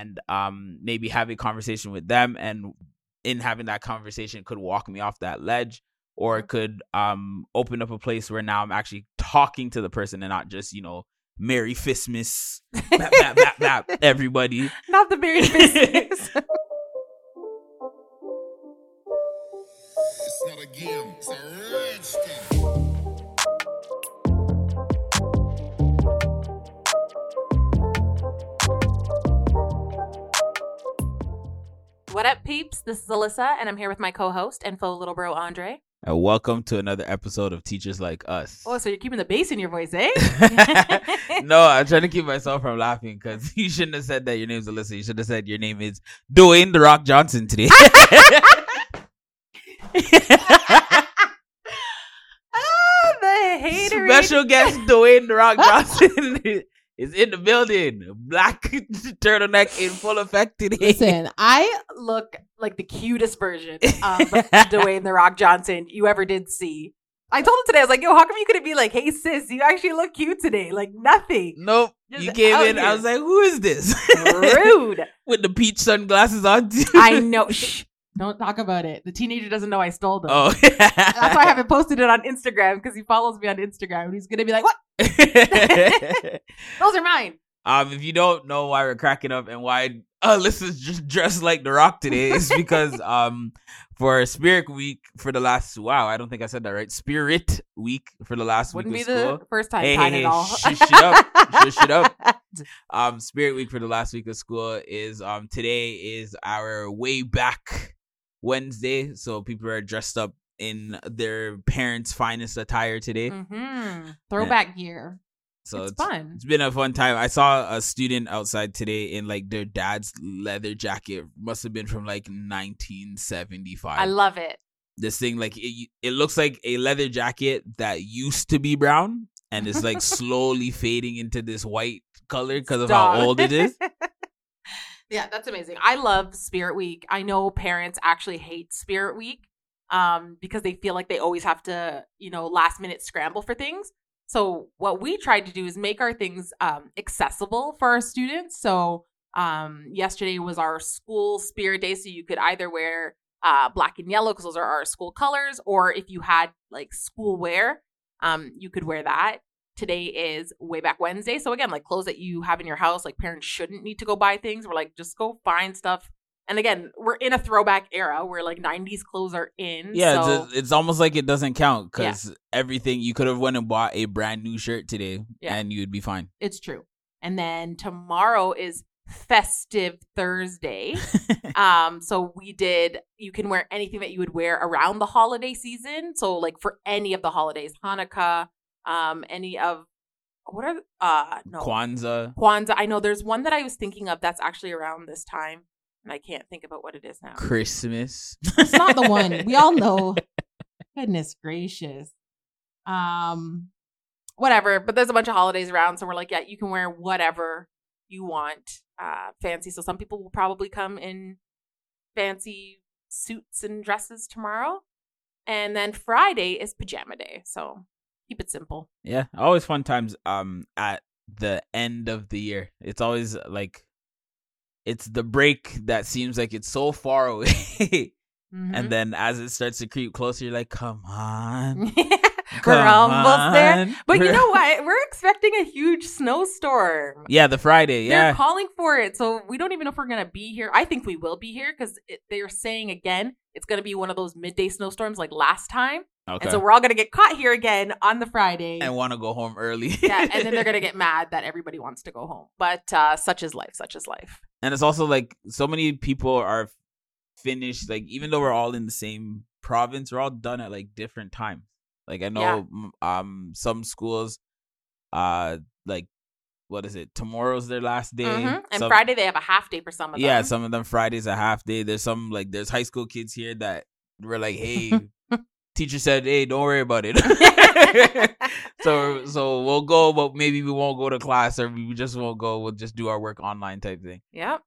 and um maybe have a conversation with them and in having that conversation could walk me off that ledge or it could um open up a place where now I'm actually talking to the person and not just, you know, Merry Fistmas, bap, bap, bap, bap, everybody. Not the Merry Fistmas. It's not a game, it's a rich thing. What up, peeps? This is Alyssa, and I'm here with my co-host and faux little bro Andre. And welcome to another episode of Teachers Like Us. Oh, so you're keeping the bass in your voice, eh? no, I'm trying to keep myself from laughing because you shouldn't have said that your name's Alyssa. You should have said your name is Dwayne The Rock Johnson today. ah, the hater. Special guest Dwayne The Rock Johnson is in the building. Black turtleneck in full effect today. Listen, I look like the cutest version of Dwayne the Rock Johnson you ever did see. I told him today, I was like, yo, how come you couldn't be like, hey sis, you actually look cute today? Like nothing. Nope. Just you came in. I was like, who is this? Rude. With the peach sunglasses on. I know. Shh. Don't talk about it. The teenager doesn't know I stole them. Oh. That's why I haven't posted it on Instagram because he follows me on Instagram and he's gonna be like, "What? Those are mine." Um, if you don't know why we're cracking up and why Alyssa's just dressed like The Rock today, it's because um for Spirit Week for the last wow, I don't think I said that right. Spirit Week for the last Wouldn't be week of school. the first time Hey, hey, hey, all. shush it up. Shush it up. Um, Spirit Week for the last week of school is um today is our way back Wednesday, so people are dressed up in their parents' finest attire today. hmm Throwback gear. So it's, it's fun. It's been a fun time. I saw a student outside today in like their dad's leather jacket. Must have been from like 1975. I love it. this thing. Like it, it looks like a leather jacket that used to be brown and is like slowly fading into this white color because of how old it is. yeah, that's amazing. I love Spirit Week. I know parents actually hate Spirit Week um, because they feel like they always have to, you know, last minute scramble for things. So what we tried to do is make our things um, accessible for our students. So um, yesterday was our school Spirit Day, so you could either wear uh, black and yellow because those are our school colors, or if you had like school wear, um, you could wear that. Today is way back Wednesday. So again, like clothes that you have in your house, like parents shouldn't need to go buy things. We're like, just go find stuff. And again, we're in a throwback era where like 90s clothes are in. Yeah, so, it's, it's almost like it doesn't count because everything you could have went and bought a brand new shirt today Yeah. and you'd be fine. it's true. And then tomorrow is festive Thursday. um, so we did you can wear anything that you would wear around the holiday season. So like for any of the holidays, Hanukkah, um, any of what are uh no Kwanzaa. Kwanzaa. I know there's one that I was thinking of that's actually around this time, and I can't think about what it is now. Christmas. It's not the one. We all know. Goodness gracious. Um, whatever. But there's a bunch of holidays around, so we're like, yeah, you can wear whatever you want. Uh, fancy. So some people will probably come in fancy suits and dresses tomorrow, and then Friday is pajama day. So keep it simple. Yeah, always fun times um at the end of the year. It's always like it's the break that seems like it's so far away. Mhm. and then as it starts to creep closer, you're like, come on. we're come almost there. on." But you know what? We're expecting a huge snowstorm. Yeah, the Friday, Yeah. They're calling for it, so we don't even know if we're gonna be here. I think we will be here because they're saying again it's gonna be one of those midday snowstorms like last time, okay. and so we're all gonna get caught here again on the Friday. and want to go home early. yeah, and then they're gonna get mad that everybody wants to go home. But uh, such is life. Such is life. And it's also like so many people are finished like even though we're all in the same province we're all done at like different times like i know Yeah. um some schools uh like what is it tomorrow's their last day Mhm. And Some- Friday they have a half day for some of them. yeah some of them fridays a half day there's some like there's high school kids here that were like hey teacher said hey don't worry about it so so we'll go but maybe we won't go to class or we just won't go we'll just do our work online type thing Yep.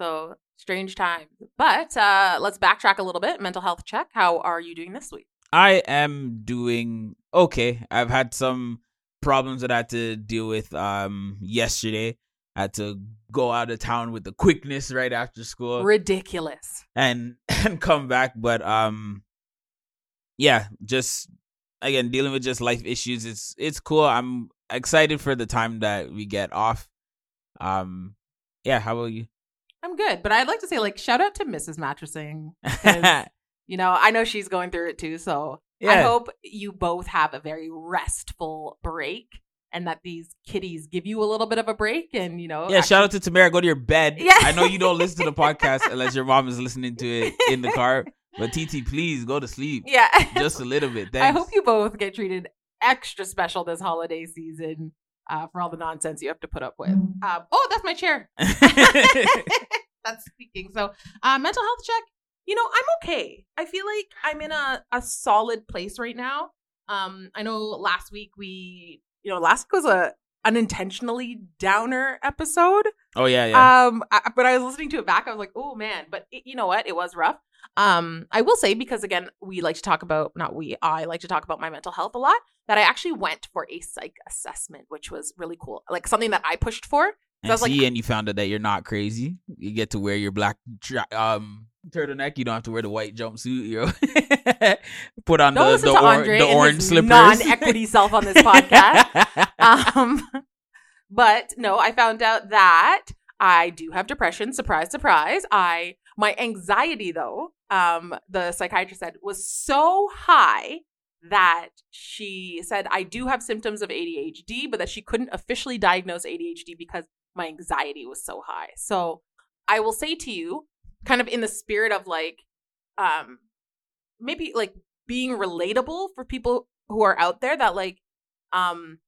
So strange times. But uh, let's backtrack a little bit. Mental health check. How are you doing this week? I am doing okay. I've had some problems that I had to deal with um yesterday. had to go out of town with the quickness right after school Ridiculous. and and come back. But um, yeah, just again dealing with just life issues. It's it's cool. I'm excited for the time that we get off. Um, yeah. How about you? I'm good, but I'd like to say like shout out to Mrs. Mattressing. you know, I know she's going through it too, so I hope you both have a very restful break and that these kitties give you a little bit of a break and you know Yeah, shout out to Tamara. Go to your bed. Yeah. I know you don't listen to the podcast unless your mom is listening to it in the car. But TT, please go to sleep yeah just a little bit. Thanks. I hope you both get treated extra special this holiday season uh, for all the nonsense you have to put up with. Um, oh, that's my chair. that's speaking. So, uh, mental health check. You know, I'm okay. I feel like I'm in a, a solid place right now. Um, I know last week we, you know, last week was a unintentionally downer episode. oh yeah, yeah. Um, I, but I was listening to it back. I was like, oh man. But it, you know what? It was rough. Um, I will say because again, we like to talk about not we. I like to talk about my mental health a lot. That I actually went for a psych assessment, which was really cool. Like something that I pushed for. and I was like- see, and you found out that you're not crazy. You get to wear your black um turtleneck. You don't have to wear the white jumpsuit. You know? put on Don't the the, or- the orange slippers. non-equity self on this podcast. um, but no, I found out that I do have depression. Surprise, surprise. I my anxiety though, um, the psychiatrist said was so high that she said I do have symptoms of ADHD, but that she couldn't officially diagnose ADHD because my anxiety was so high. So I will say to you, kind of in the spirit of like, um, maybe like being relatable for people who are out there that like um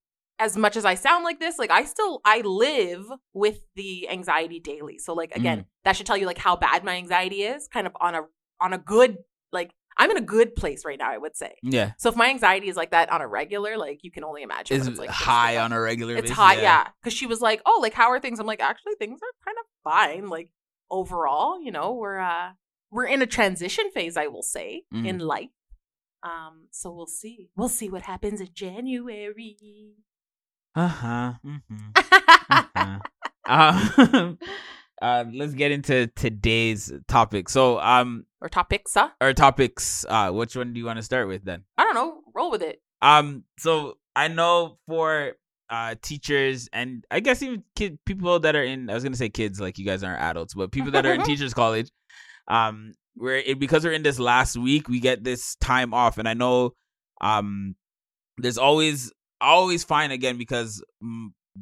as much as I sound like this, like I still I live with the anxiety daily. So like again, that should tell you like how bad my anxiety is, kind of on a on a good like I'm in a good place right now, I would say. yeah, So if my anxiety is like that on a regular, like you can only imagine. it's it's like high on a regular. It's basis. high, yeah. Because she was like, "Oh, like how are things?" I'm like, "Actually, things are kind of fine. Like overall, you know, we're uh we're in a transition phase, I will say, Mhm. in life. Um, so we'll see. We'll see what happens in January. Uh huh. Uh-huh. um, uh, let's get into today's topic. So, um, or topics, huh? our topics. Uh, which one do you want to start with then? I don't know. Roll with it. Um, so I know for uh teachers and I guess even kid people that are in I was gonna say kids like you guys aren't adults, but people that are in teachers college, um, we're it, because we're in this last week, we get this time off, and I know, um, there's always always find again because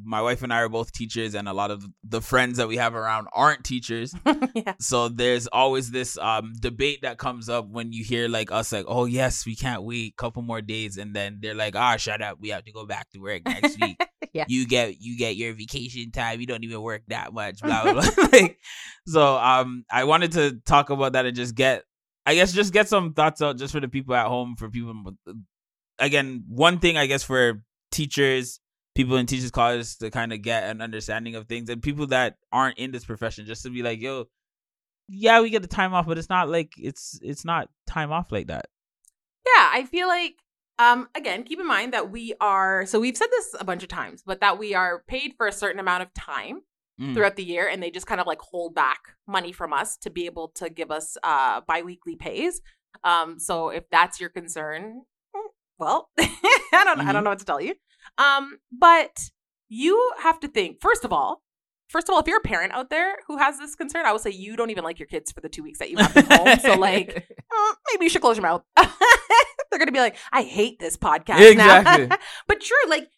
my wife and I are both teachers, and a lot of the friends that we have around aren't teachers yeah. so there's always this um debate that comes up when you hear like us like oh yes we can't wait couple more days and then they're like ah shut up we have to go back to work next week Yeah. you get you get your vacation time you don't even work that much blah blah blah like, so um i wanted to talk about that and just get i guess just get some thoughts out just for the people at home for people again one thing i guess for teachers people in teachers college to kind of get an understanding of things and people that aren't in this profession just to be like yo yeah we get the time off but it's not like it's it's not time off like that Yeah, I feel like um again, keep in mind that we are so we've said this a bunch of times, but that we are paid for a certain amount of time Mm. throughout the year and they just kind of like hold back money from us to be able to give us uh biweekly pays. Um so if that's your concern, well, I don't I Mhm. don't know what to tell you. Um but you have to think first of all, first of all, if you're a parent out there who has this concern, I would say you don't even like your kids for the 2 weeks that you have them home. So like uh, maybe you should close your mouth. They're gonna be like, I hate this podcast. now." Exactly. but true, like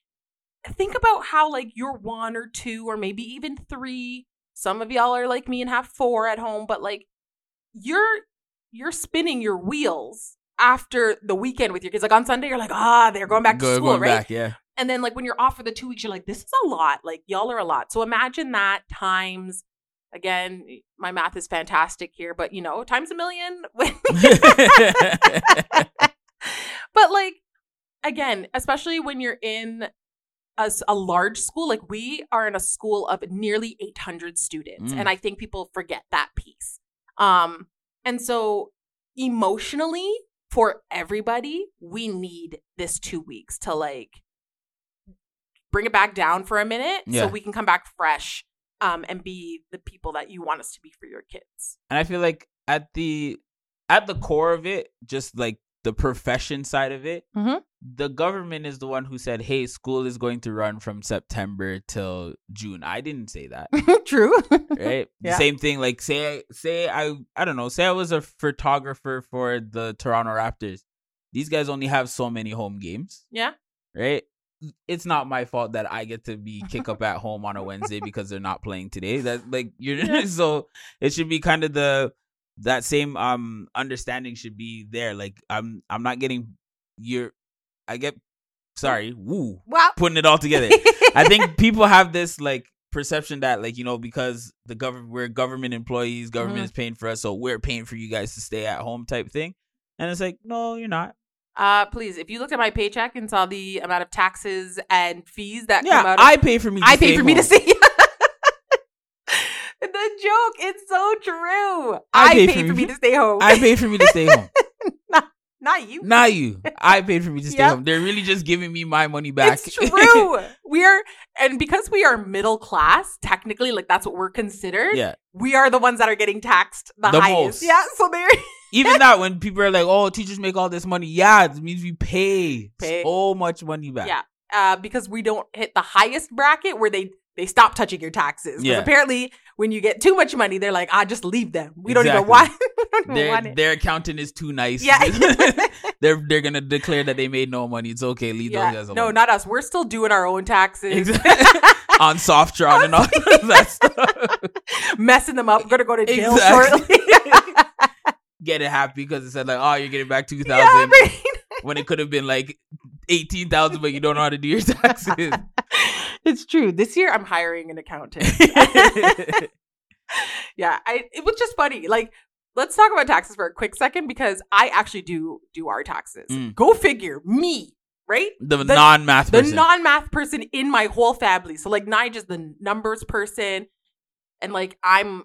think about how like you're one or two or maybe even three. Some of y'all are like me and have four at home, but like you're you're spinning your wheels after the weekend with your kids. Like on Sunday, you're like, ah, they're going back to Go- school, right? back, yeah And then like when you're off for the two weeks, you're like, this is a lot. Like y'all are a lot. So imagine that times again, my math is fantastic here, but you know, times a million. but like again, especially when you're in a large school, like we are in a school of nearly 800 students, Mm. and I think people forget that piece. Um, and so emotionally, for everybody, we need this two weeks to like bring it back down for a minute Yeah. so we can come back fresh um, and be the people that you want us to be for your kids. and I feel like at the at the core of it, just like the profession side of it, Mhm. the government is the one who said, "Hey, school is going to run from September till June." I didn't say that, True. right? Yeah. Same thing. Like say say I I don't know. Say I was a photographer for the Toronto Raptors. These guys only have so many home games, yeah. right? It's not my fault that I get to be kick up at home on a Wednesday because they're not playing today. That like you're Yeah. so it should be kind of the that same um understanding should be there. Like I'm I'm not getting your I get sorry, woo, Wow. putting it all together. I think people have this like perception that like you know because the government we're government employees, government Mhm. is paying for us, so we're paying for you guys to stay at home type thing. And it's like, no, you're not. Uh, please, if you looked at my paycheck and saw the amount of taxes and fees that come Yeah, out, of, I pay for me. To I pay for me to home. Joke, it's so true. I pay, for me- to stay home. I paid for me to stay home. Not you. Not you. I paid for me to stay Yep. home. They're really just giving me my money back. It's true. we are, and because we are middle class, technically, like that's what we're considered. yeah. We are the ones that are getting taxed the, The highest. most. Yeah. So they're Even that when people are like, "Oh, teachers make all this money," yeah, it means we pay, Pay. so much money back. Yeah. uh, because we don't hit the highest bracket where they they stop touching your taxes. 'Cause Yeah. apparently, when you get too much money, they're like, "Ah, just leave them. We don't even want. don't Their want it." their accountant is too nice. Yeah. they're they're gonna declare that they made no money. It's okay. Leave yeah. those guys alone. No, not us. We're still doing our own taxes. Exactly. on Softron and all that stuff. Messing them up. We're gonna go to jail Exactly. shortly. Get it happy because it said like, "Oh, you're getting back two thousand yeah, right. when it could have been like eighteen thousand, but you don't know how to do your taxes. It's true. This year, I'm hiring an accountant. yeah, I it was just funny. Like, let's talk about taxes for a quick second because I actually do do our taxes. Mm. Go figure, me, right? the, The- non-math The person. non-math person in my whole family. So like Nigel's the numbers person, and like I'm,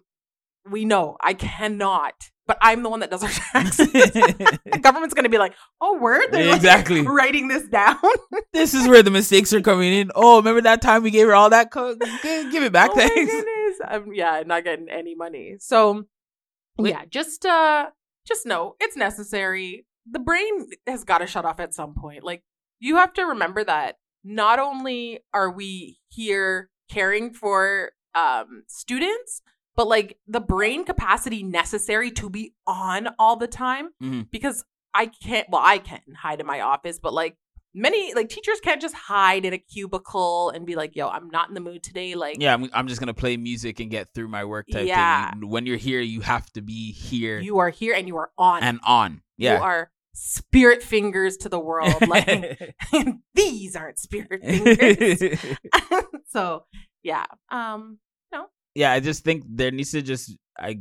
we know I cannot, but I'm the one that does our taxes. the government's gonna be like, oh, word, They're like, Exactly. writing this down. this is where the mistakes are coming in. Oh, remember that time we gave her all that? Co- give it back, oh my thanks. goodness. Um, yeah, not getting any money. So Wait. yeah, just uh just know it's necessary. The brain has got to shut off at some point. Like you have to remember that not only are we here caring for um students, but like the brain capacity necessary to be on all the time Mhm. because I can't well I can hide in my office, but like many like teachers can't just hide in a cubicle and be like, "Yo, I'm not in the mood today." Like Yeah, I'm, I'm just gonna play music and get through my work type Yeah. thing. When you're here, you have to be here you are here and you are on. and on. Yeah. You are spirit fingers to the world. Like these aren't spirit fingers. so yeah. Um yeah, I just think there needs to just I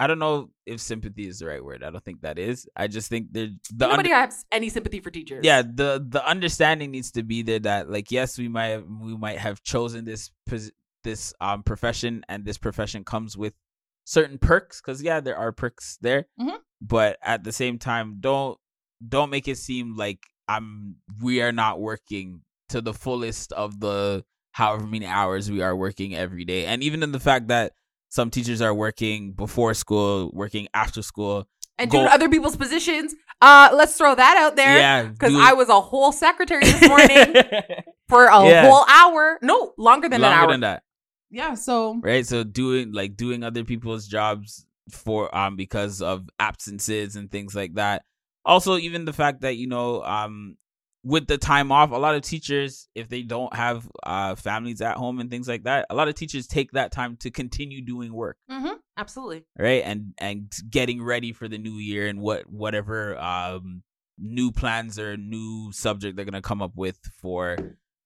I don't know if sympathy is the right word. I don't think that is. I just think there the nobody under- has any sympathy for teachers. yeah the the understanding needs to be there that like yes we might have, we might have chosen this this um profession and this profession comes with certain perks because yeah there are perks there Mhm. but at the same time don't don't make it seem like i'm we are not working to the fullest of the however many hours we are working every day and even in the fact that some teachers are working before school working after school And doing other people's positions. Uh let's throw that out there. yeah Because I was a whole secretary this morning for a Yeah. whole hour. No, longer than longer an hour. than that Yeah, so right so doing like doing other people's jobs for um because of absences and things like that also even the fact that you know um with the time off a lot of teachers if they don't have uh families at home and things like that a lot of teachers take that time to continue doing work Mm-hmm. Absolutely. right and and getting ready for the new year and what whatever um new plans or new subject they're gonna come up with for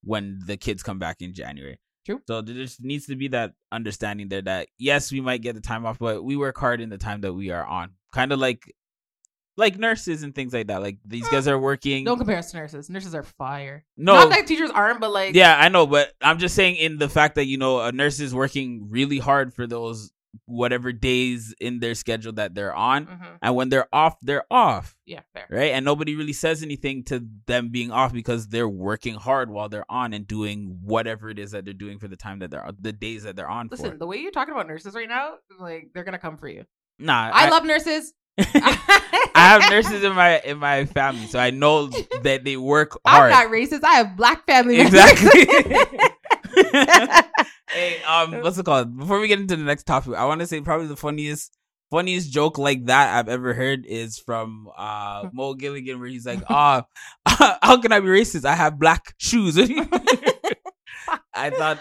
when the kids come back in january True. so there just needs to be that understanding there that yes we might get the time off but we work hard in the time that we are on kind of like like nurses and things like that like these guys are working don't compare us to nurses. Nurses are fire. no Not that teachers aren't, but like yeah, I know, but I'm just saying in the fact that you know a nurse is working really hard for those whatever days in their schedule that they're on. Mhm. And when they're off, they're off, Yeah, fair. right? And nobody really says anything to them being off because they're working hard while they're on and doing whatever it is that they're doing for the time that they're the days that they're on Listen, for. the way you're talking about nurses right now, like they're gonna come for you. Nah, I, love nurses. I have nurses in my in my family, so I know that they work hard. I'm not racist. I have black family. Exactly. hey, um, what's it called? Before we get into the next topic, I want to say probably the funniest, funniest joke like that I've ever heard is from uh Mo Gilligan, where he's like, "Ah, how can I be racist? I have black shoes." I thought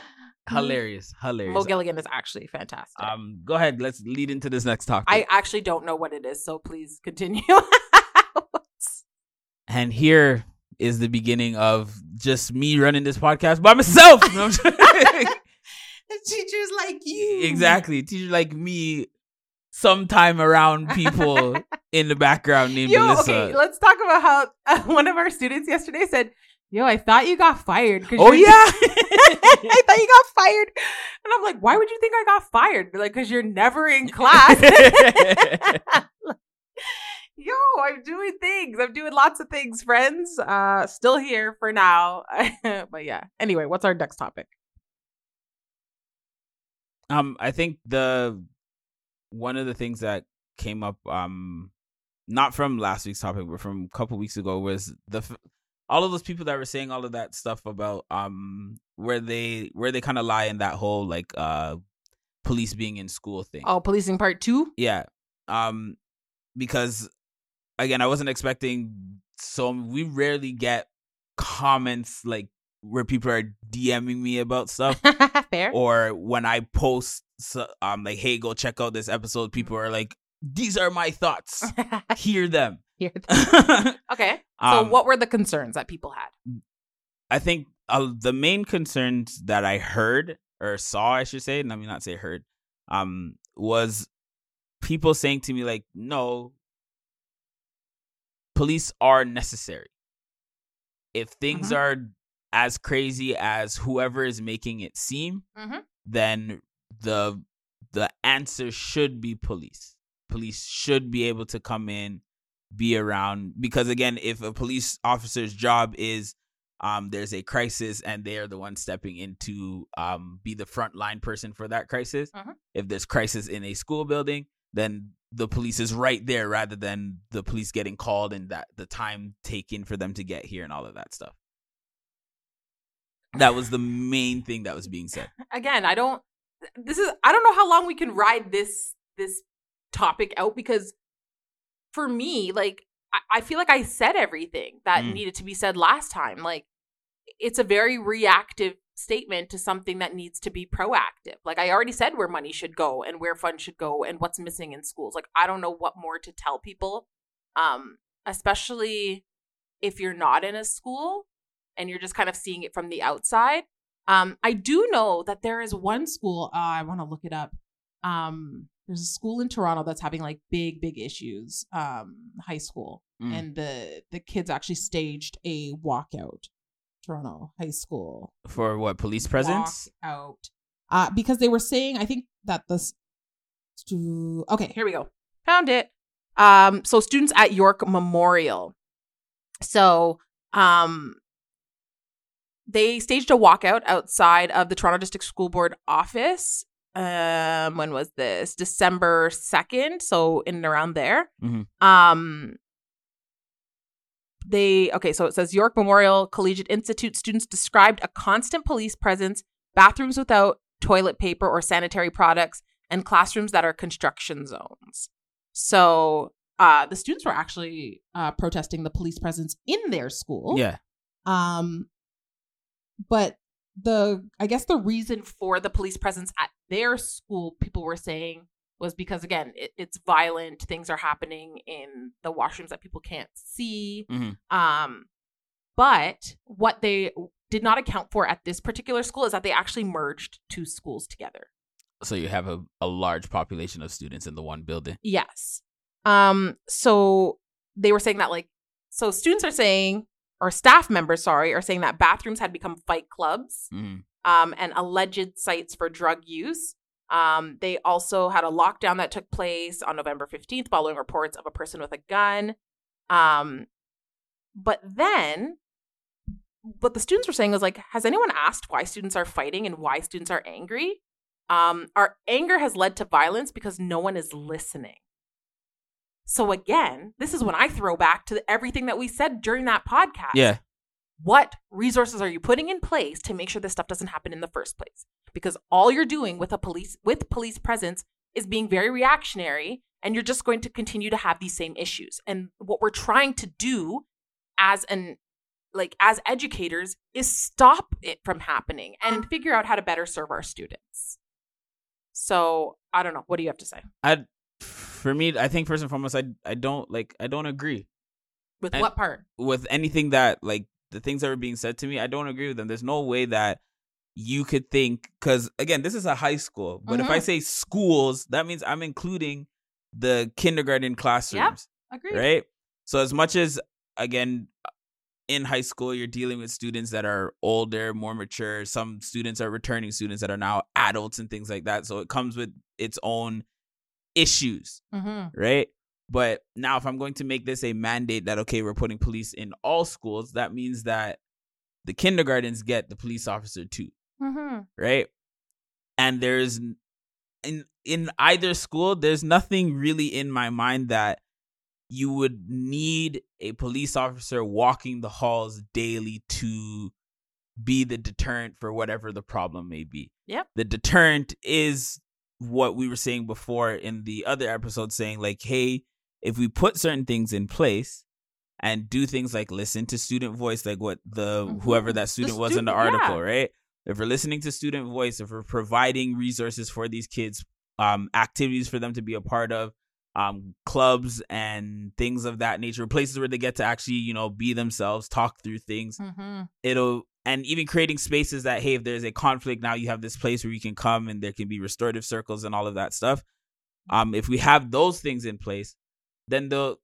hilarious, hilarious. Mo Gilligan is actually fantastic. um, go ahead. Let's lead into this next topic. I actually don't know what it is, so please continue. and here is the beginning of just me running this podcast by myself. Teachers like you. exactly Teachers like me sometime around people in the background named Yo, Melissa. okay, let's talk about how uh, one of our students yesterday said, "Yo, I thought you got fired." oh yeah. I thought you got fired, and I'm like, "Why would you think I got fired?" Like, because you're never in class. Yo, I'm doing things. I'm doing lots of things, friends. Uh, still here for now, but yeah. Anyway, what's our next topic? um, I think the one of the things that came up, um, not from last week's topic, but from a couple weeks ago, was the f- all of those people that were saying all of that stuff about um where they where they kind of lie in that whole like uh police being in school thing. Oh, policing part two. Yeah. Um because again, I wasn't expecting so we rarely get comments like where people are DMing me about stuff Fair. or when I post um like hey go check out this episode people are like these are my thoughts. Hear them. Um okay. So, what were the concerns that people had? I think uh, the main concerns that I heard or saw, I should say, let me not say heard, um, was people saying to me like, "No, police are necessary. If things Mhm. are as crazy as whoever is making it seem, Mhm. then the the answer should be police. Police should be able to come in, be around because again, if a police officer's job is um there's a crisis and they are the one stepping in to um be the front line person for that crisis. Mhm. If there's crisis in a school building, then the police is right there rather than the police getting called and that the time taken for them to get here and all of that stuff. That was the main thing that was being said. again, I don't. This is. I don't know how long we can ride this this topic out because, for me, like I, I feel like I said everything that Mm. needed to be said last time. Like it's a very reactive statement to something that needs to be proactive. Like I already said where money should go and where funds should go and what's missing in schools. Like I don't know what more to tell people. Um, especially if you're not in a school and you're just kind of seeing it from the outside. Um, I do know that there is one school. Uh, I want to look it up. Um, there's a school in Toronto that's having like big, big issues. Um, high school, Mm. and the the kids actually staged a walkout. Toronto High School For what police presence? out uh, because they were saying I think that this. Okay, here we go. Found it. Um, so students at York Memorial. So, um, they staged a walkout outside of the Toronto District School Board office. Um, when was this? December second. So in and around there. Mhm. Um, they okay. So it says York Memorial Collegiate Institute students described a constant police presence, bathrooms without toilet paper or sanitary products, and classrooms that are construction zones. So uh, the students were actually uh, protesting the police presence in their school. Yeah. Um, but the I guess the reason for the police presence at their school, people were saying, was because again, it, it's violent. Things are happening in the washrooms that people can't see. Mhm. Um, but what they did not account for at this particular school is that they actually merged two schools together. So you have a, a large population of students in the one building. Yes. Um, so they were saying that like so students are saying or staff members, sorry, are saying that bathrooms had become fight clubs Mhm. um and alleged sites for drug use. Um, they also had a lockdown that took place on November 15th following reports of a person with a gun. Um, but then what the students were saying was like, has anyone asked why students are fighting and why students are angry? Um, our anger has led to violence because no one is listening. So again, this is when I throw back to everything that we said during that podcast. Yeah. What resources are you putting in place to make sure this stuff doesn't happen in the first place? Because all you're doing with a police with police presence is being very reactionary and you're just going to continue to have these same issues. And what we're trying to do as an like as educators is stop it from happening and figure out how to better serve our students. So, I don't know. What do you have to say? I for me, I think first and foremost, I I don't like I don't agree With And- what part? with anything that like the things that were being said to me. I don't agree with them. There's no way that you could think because again, this is a high school. But if I Mhm. say schools, that means I'm including the kindergarten classrooms. Agreed. right? So as much as again in high school you're dealing with students that are older, more mature, some students are returning students that are now adults and things like that. So it comes with its own issues, Mm-hmm. right? But now if I'm going to make this a mandate that okay, we're putting police in all schools, that means that the kindergartens get the police officer too Mm-hmm. right? And there's in in either school, there's nothing really in my mind that you would need a police officer walking the halls daily to be the deterrent for whatever the problem may be. Yep. The deterrent is what we were saying before in the other episode saying like, hey, if we put certain things in place and do things like listen to student voice, like what the Mhm. whoever that The student was in the student- yeah. article, right? If we're listening to student voice, if we're providing resources for these kids, um, activities for them to be a part of, um, clubs and things of that nature, places where they get to actually, you know, be themselves, talk through things. Mm-hmm. It'll and even creating spaces that hey, if there's a conflict, now you have this place where you can come and there can be restorative circles and all of that stuff. Um, if we have those things in place, then the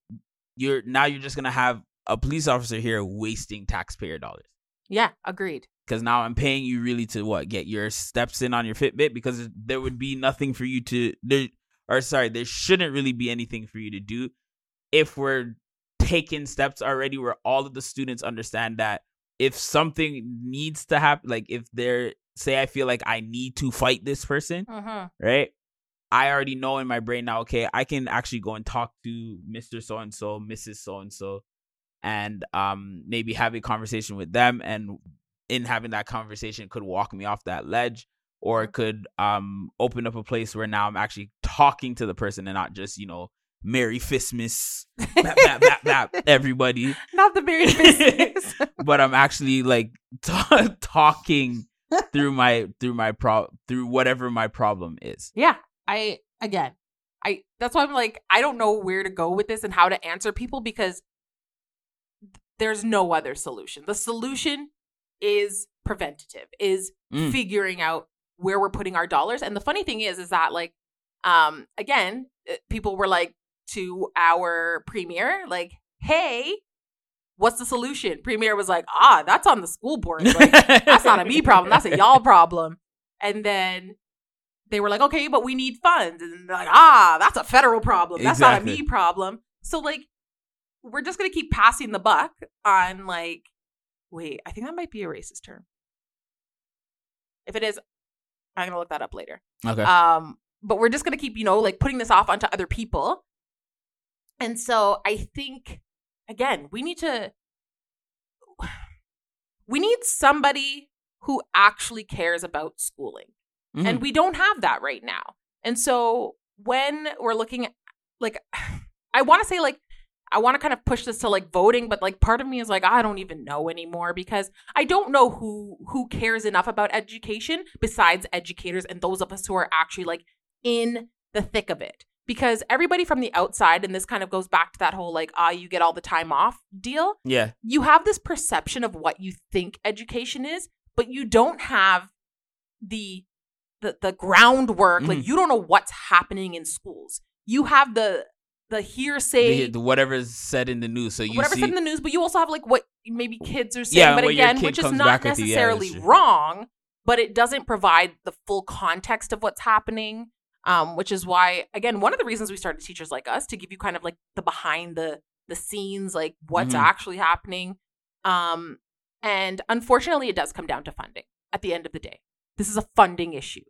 you're now you're just gonna have a police officer here wasting taxpayer dollars Yeah, agreed. because now I'm paying you really to what get your steps in on your Fitbit because there would be nothing for you to there or sorry there shouldn't really be anything for you to do if we're taking steps already where all of the students understand that if something needs to happen like if they're say I feel like I need to fight this person Mm-hmm. right I already know in my brain now okay I can actually go and talk to Mr. so and so Mrs. so and so and um maybe have a conversation with them and in having that conversation could walk me off that ledge or it could um open up a place where now I'm actually talking to the person and not just you know Merry Fistmas bap, bap, bap, bap, everybody Not the very business. but I'm actually like t- talking through my through my pro through whatever my problem is yeah, I again, I that's why I'm like I don't know where to go with this and how to answer people because there's no other solution. The solution is preventative, is Mm. figuring out where we're putting our dollars. And the funny thing is, is that like, um, again, uh, people were like to our premier, like, hey, what's the solution? Premier was like, ah, that's on the school board. Like, that's not a me problem. That's a y'all problem. And then they were like, okay, but we need funds. And they're like, ah, that's a federal problem. That's not a me problem. So like, we're just gonna keep passing the buck on like, wait, I think that might be a racist term. If it is, I'm gonna look that up later. okay Um, but we're just gonna keep, you know, like putting this off onto other people. And so I think again, we need to we need somebody who actually cares about schooling. Mhm. And we don't have that right now. And so when we're looking at like I want to say like I want to kind of push this to like voting, but like part of me is like I don't even know anymore because I don't know who who cares enough about education besides educators and those of us who are actually like in the thick of it. Because everybody from the outside, and this kind of goes back to that whole like, ah, you get all the time off deal yeah you have this perception of what you think education is, but you don't have the the the groundwork. Like Mhm. you don't know what's happening in schools. You have the the hearsay, the, the whatever's said in the news so you whatever's see said in the news, but you also have like what maybe kids are saying, Yeah, but again, which is not with. Yeah, necessarily wrong. but it doesn't provide the full context of what's happening. Um, which is why, again, one of the reasons we started Teachers Like Us to give you kind of like the behind the the scenes, like what's Mhm. actually happening. Um, and unfortunately, it does come down to funding at the end of the day. This is a funding issue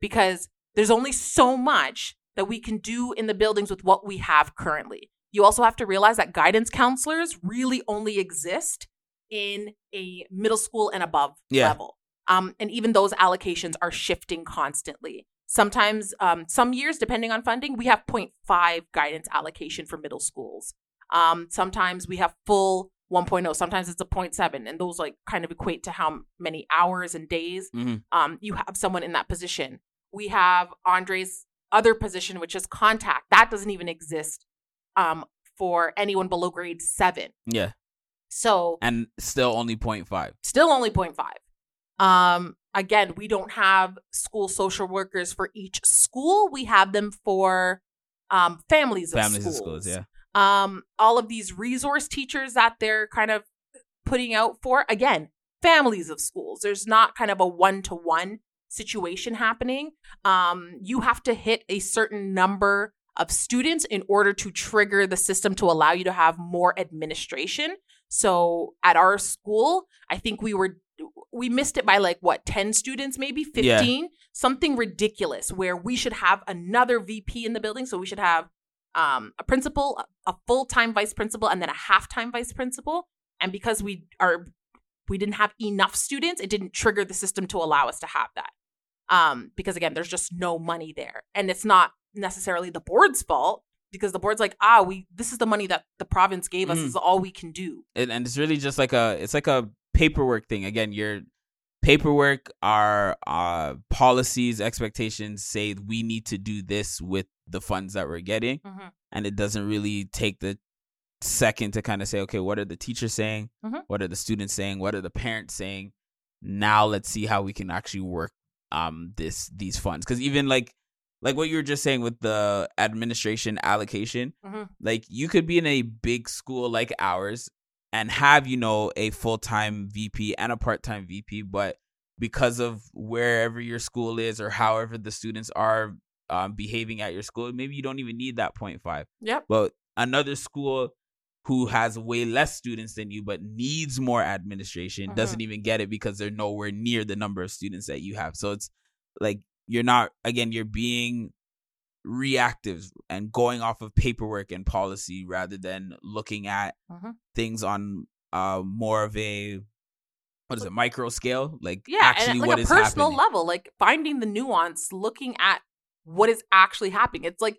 because there's only so much that we can do in the buildings with what we have currently. You also have to realize that guidance counselors really only exist in a middle school and above Yeah. level. Um, and even those allocations are shifting constantly. Sometimes, um, some years, depending on funding, we have 0.5 guidance allocation for middle schools. Um, sometimes we have full 1.0. Sometimes it's a 0.7, and those like kind of equate to how many hours and days Mhm. um, you have someone in that position. We have Andre's other position, which is contact. That doesn't even exist um, for anyone below grade seven. Yeah. So And still only 0.5. still only 0.5. Um, again, we don't have school social workers for each school. We have them for um, families of Families schools. of schools, yeah. Um, all of these resource teachers that they're kind of putting out for, again, families of schools. There's not kind of a one to one situation happening. Um, you have to hit a certain number of students in order to trigger the system to allow you to have more administration. So at our school, I think we were we missed it by like what 10 students maybe? 15 something ridiculous where we should have another vp in the building. So we should have um, a principal a full-time vice principal and then a half-time vice principal. And because we are we didn't have enough students it didn't trigger the system to allow us to have that. Um, because again there's just no money there. And it's not necessarily the board's fault because the board's like ah we this is the money that the province gave us. This is all we can do. And, and it's really just like a it's like a paperwork thing again your paperwork our uh policies expectations say we need to do this with the funds that we're getting Mhm. and it doesn't really take the second to kind of say okay what are the teachers saying Mhm. what are the students saying what are the parents saying now let's see how we can actually work um this these funds because even like like what you were just saying with the administration allocation Mhm. like you could be in a big school like ours and have you know a full-time vp and a part-time vp but because of wherever your school is or however the students are um, behaving at your school maybe you don't even need that 0.5 yep. But another school who has way less students than you but needs more administration Mhm. doesn't even get it because they're nowhere near the number of students that you have. So it's like you're not again you're being reactive and going off of paperwork and policy rather than looking at Mhm. things on uh more of a what is it micro scale? Like yeah actually and like what a is personal happening. level like finding the nuance looking at what is actually happening. It's like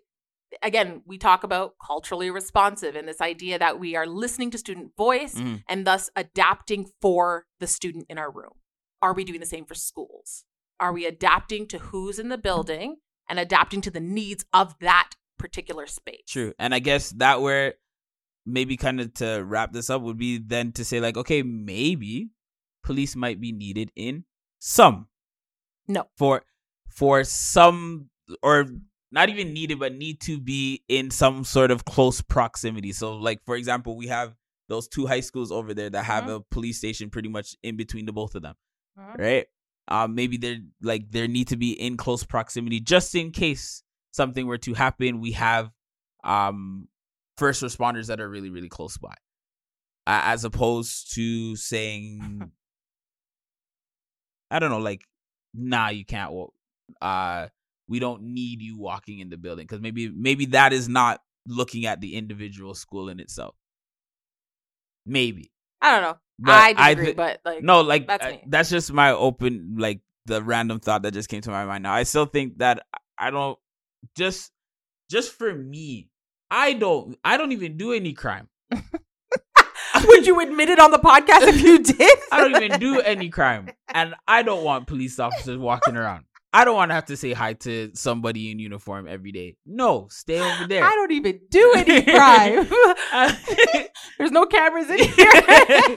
again we talk about culturally responsive and this idea that we are listening to student voice Mhm. and thus adapting for the student in our room. Are we doing the same for schools? Are we adapting to who's in the building and adapting to the needs of that particular space True. And I guess that where maybe kind of to wrap this up would be then to say like, okay, maybe police might be needed in some. No. For for some or not even needed, but need to be in some sort of close proximity. So like for example, we have those two high schools over there that have Mhm. a police station pretty much in between the both of them. Mhm. Right? Um maybe they're like there need to be in close proximity just in case something were to happen. We have um first responders that are really really close by uh, as opposed to saying i don't know like nah you can't walk uh we don't need you walking in the building. Because maybe maybe that is not looking at the individual school in itself. Maybe i don't know But i I disagree thi- but like no like that's me. that's just my open like the random thought that just came to my mind now i still think that i don't just just for me i don't i don't even do any crime would you admit it on the podcast if you did I don't even do any crime, and I don't want police officers walking around. I don't want to have to say hi to somebody in uniform every day. No, stay over there. I don't even do any crime. There's no cameras in here.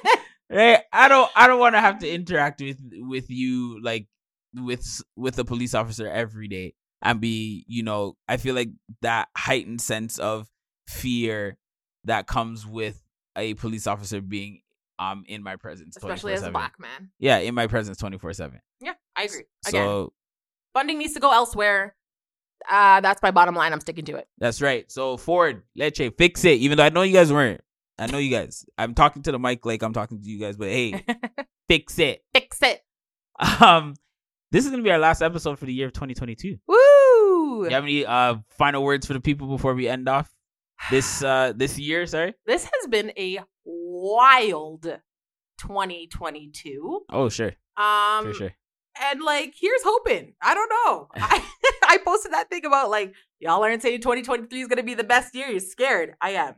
right? I don't. I don't want to have to interact with with you like with with a police officer every day and be. You know, I feel like that heightened sense of fear that comes with a police officer being um in my presence, Especially as a black man. Yeah, in my presence, twenty four seven. Yeah, I agree. Again, So funding needs to go elsewhere. Uh, that's my bottom line. I'm sticking to it. that's right. So Ford, Lecce, fix it. Even though I know you guys weren't. I know you guys. I'm talking to the mic like I'm talking to you guys, but hey, fix it. Fix it. Um, this is gonna be our last episode for the year of 2022. Woo! You have any uh final words for the people before we end off this uh this year? Sorry. This has been a wild 2022. Oh sure, Um, for sure. And like, here's hoping. I don't know. I, I posted that thing about like y'all aren't saying 2023 is gonna be the best year. You're scared. I am.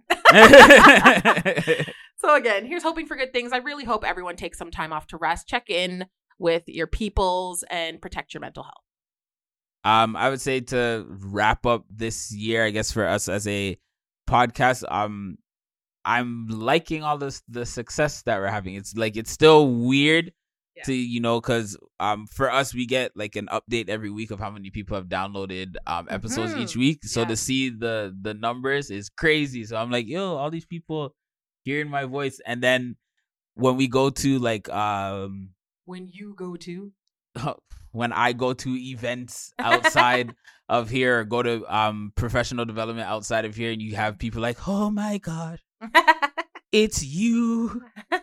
So again, here's hoping for good things. I really hope everyone takes some time off to rest, check in with your peoples, and protect your mental health. Um, I would say to wrap up this year, I guess for us as a podcast, um, I'm liking all this the success that we're having. It's like it's still weird Yeah. to you know because um for us we get like an update every week of how many people have downloaded um episodes Mhm. each week. So Yeah. to see the the numbers is crazy. So I'm like, yo, all these people hearing my voice, and then when we go to like um When you go to when I go to events outside of here, go to um professional development outside of here, and you have people like, "Oh my god, it's you,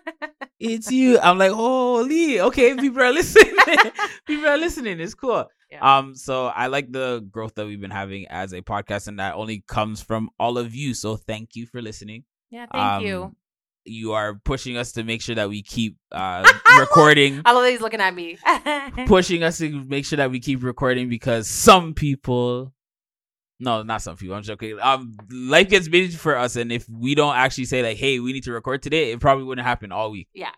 it's you." I'm like, "Holy, okay, people are listening. people are listening. It's cool." Yeah. Um, so I like the growth that we've been having as a podcast, and that only comes from all of you. So thank you for listening. yeah, thank you. Um, You are pushing us to make sure that we keep uh recording I love that he's looking at me. pushing us to make sure that we keep recording because some people no not some people i'm joking um life gets busy for us and if we don't actually say like hey we need to record today it probably wouldn't happen all week Yeah.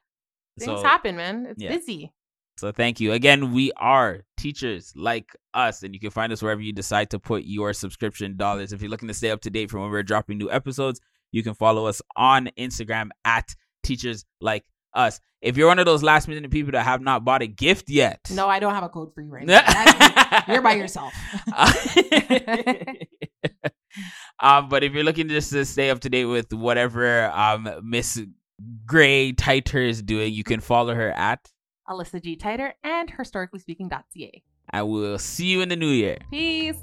so, Things happen, man. It's yeah. busy. so thank you again we are teachers like us and you can find us wherever you decide to put your subscription dollars if you're looking to stay up to date from when we're dropping new episodes you can follow us on instagram at teachers like us if you're one of those last minute people that have not bought a gift yet No, I don't have a code for you right now. You're by yourself. um, but if you're looking just to stay up to date with whatever um Miss Gray Titer is doing, you can follow her at. Alyssa G. Titer and historically speaking.ca. I will see you in the new year. Peace.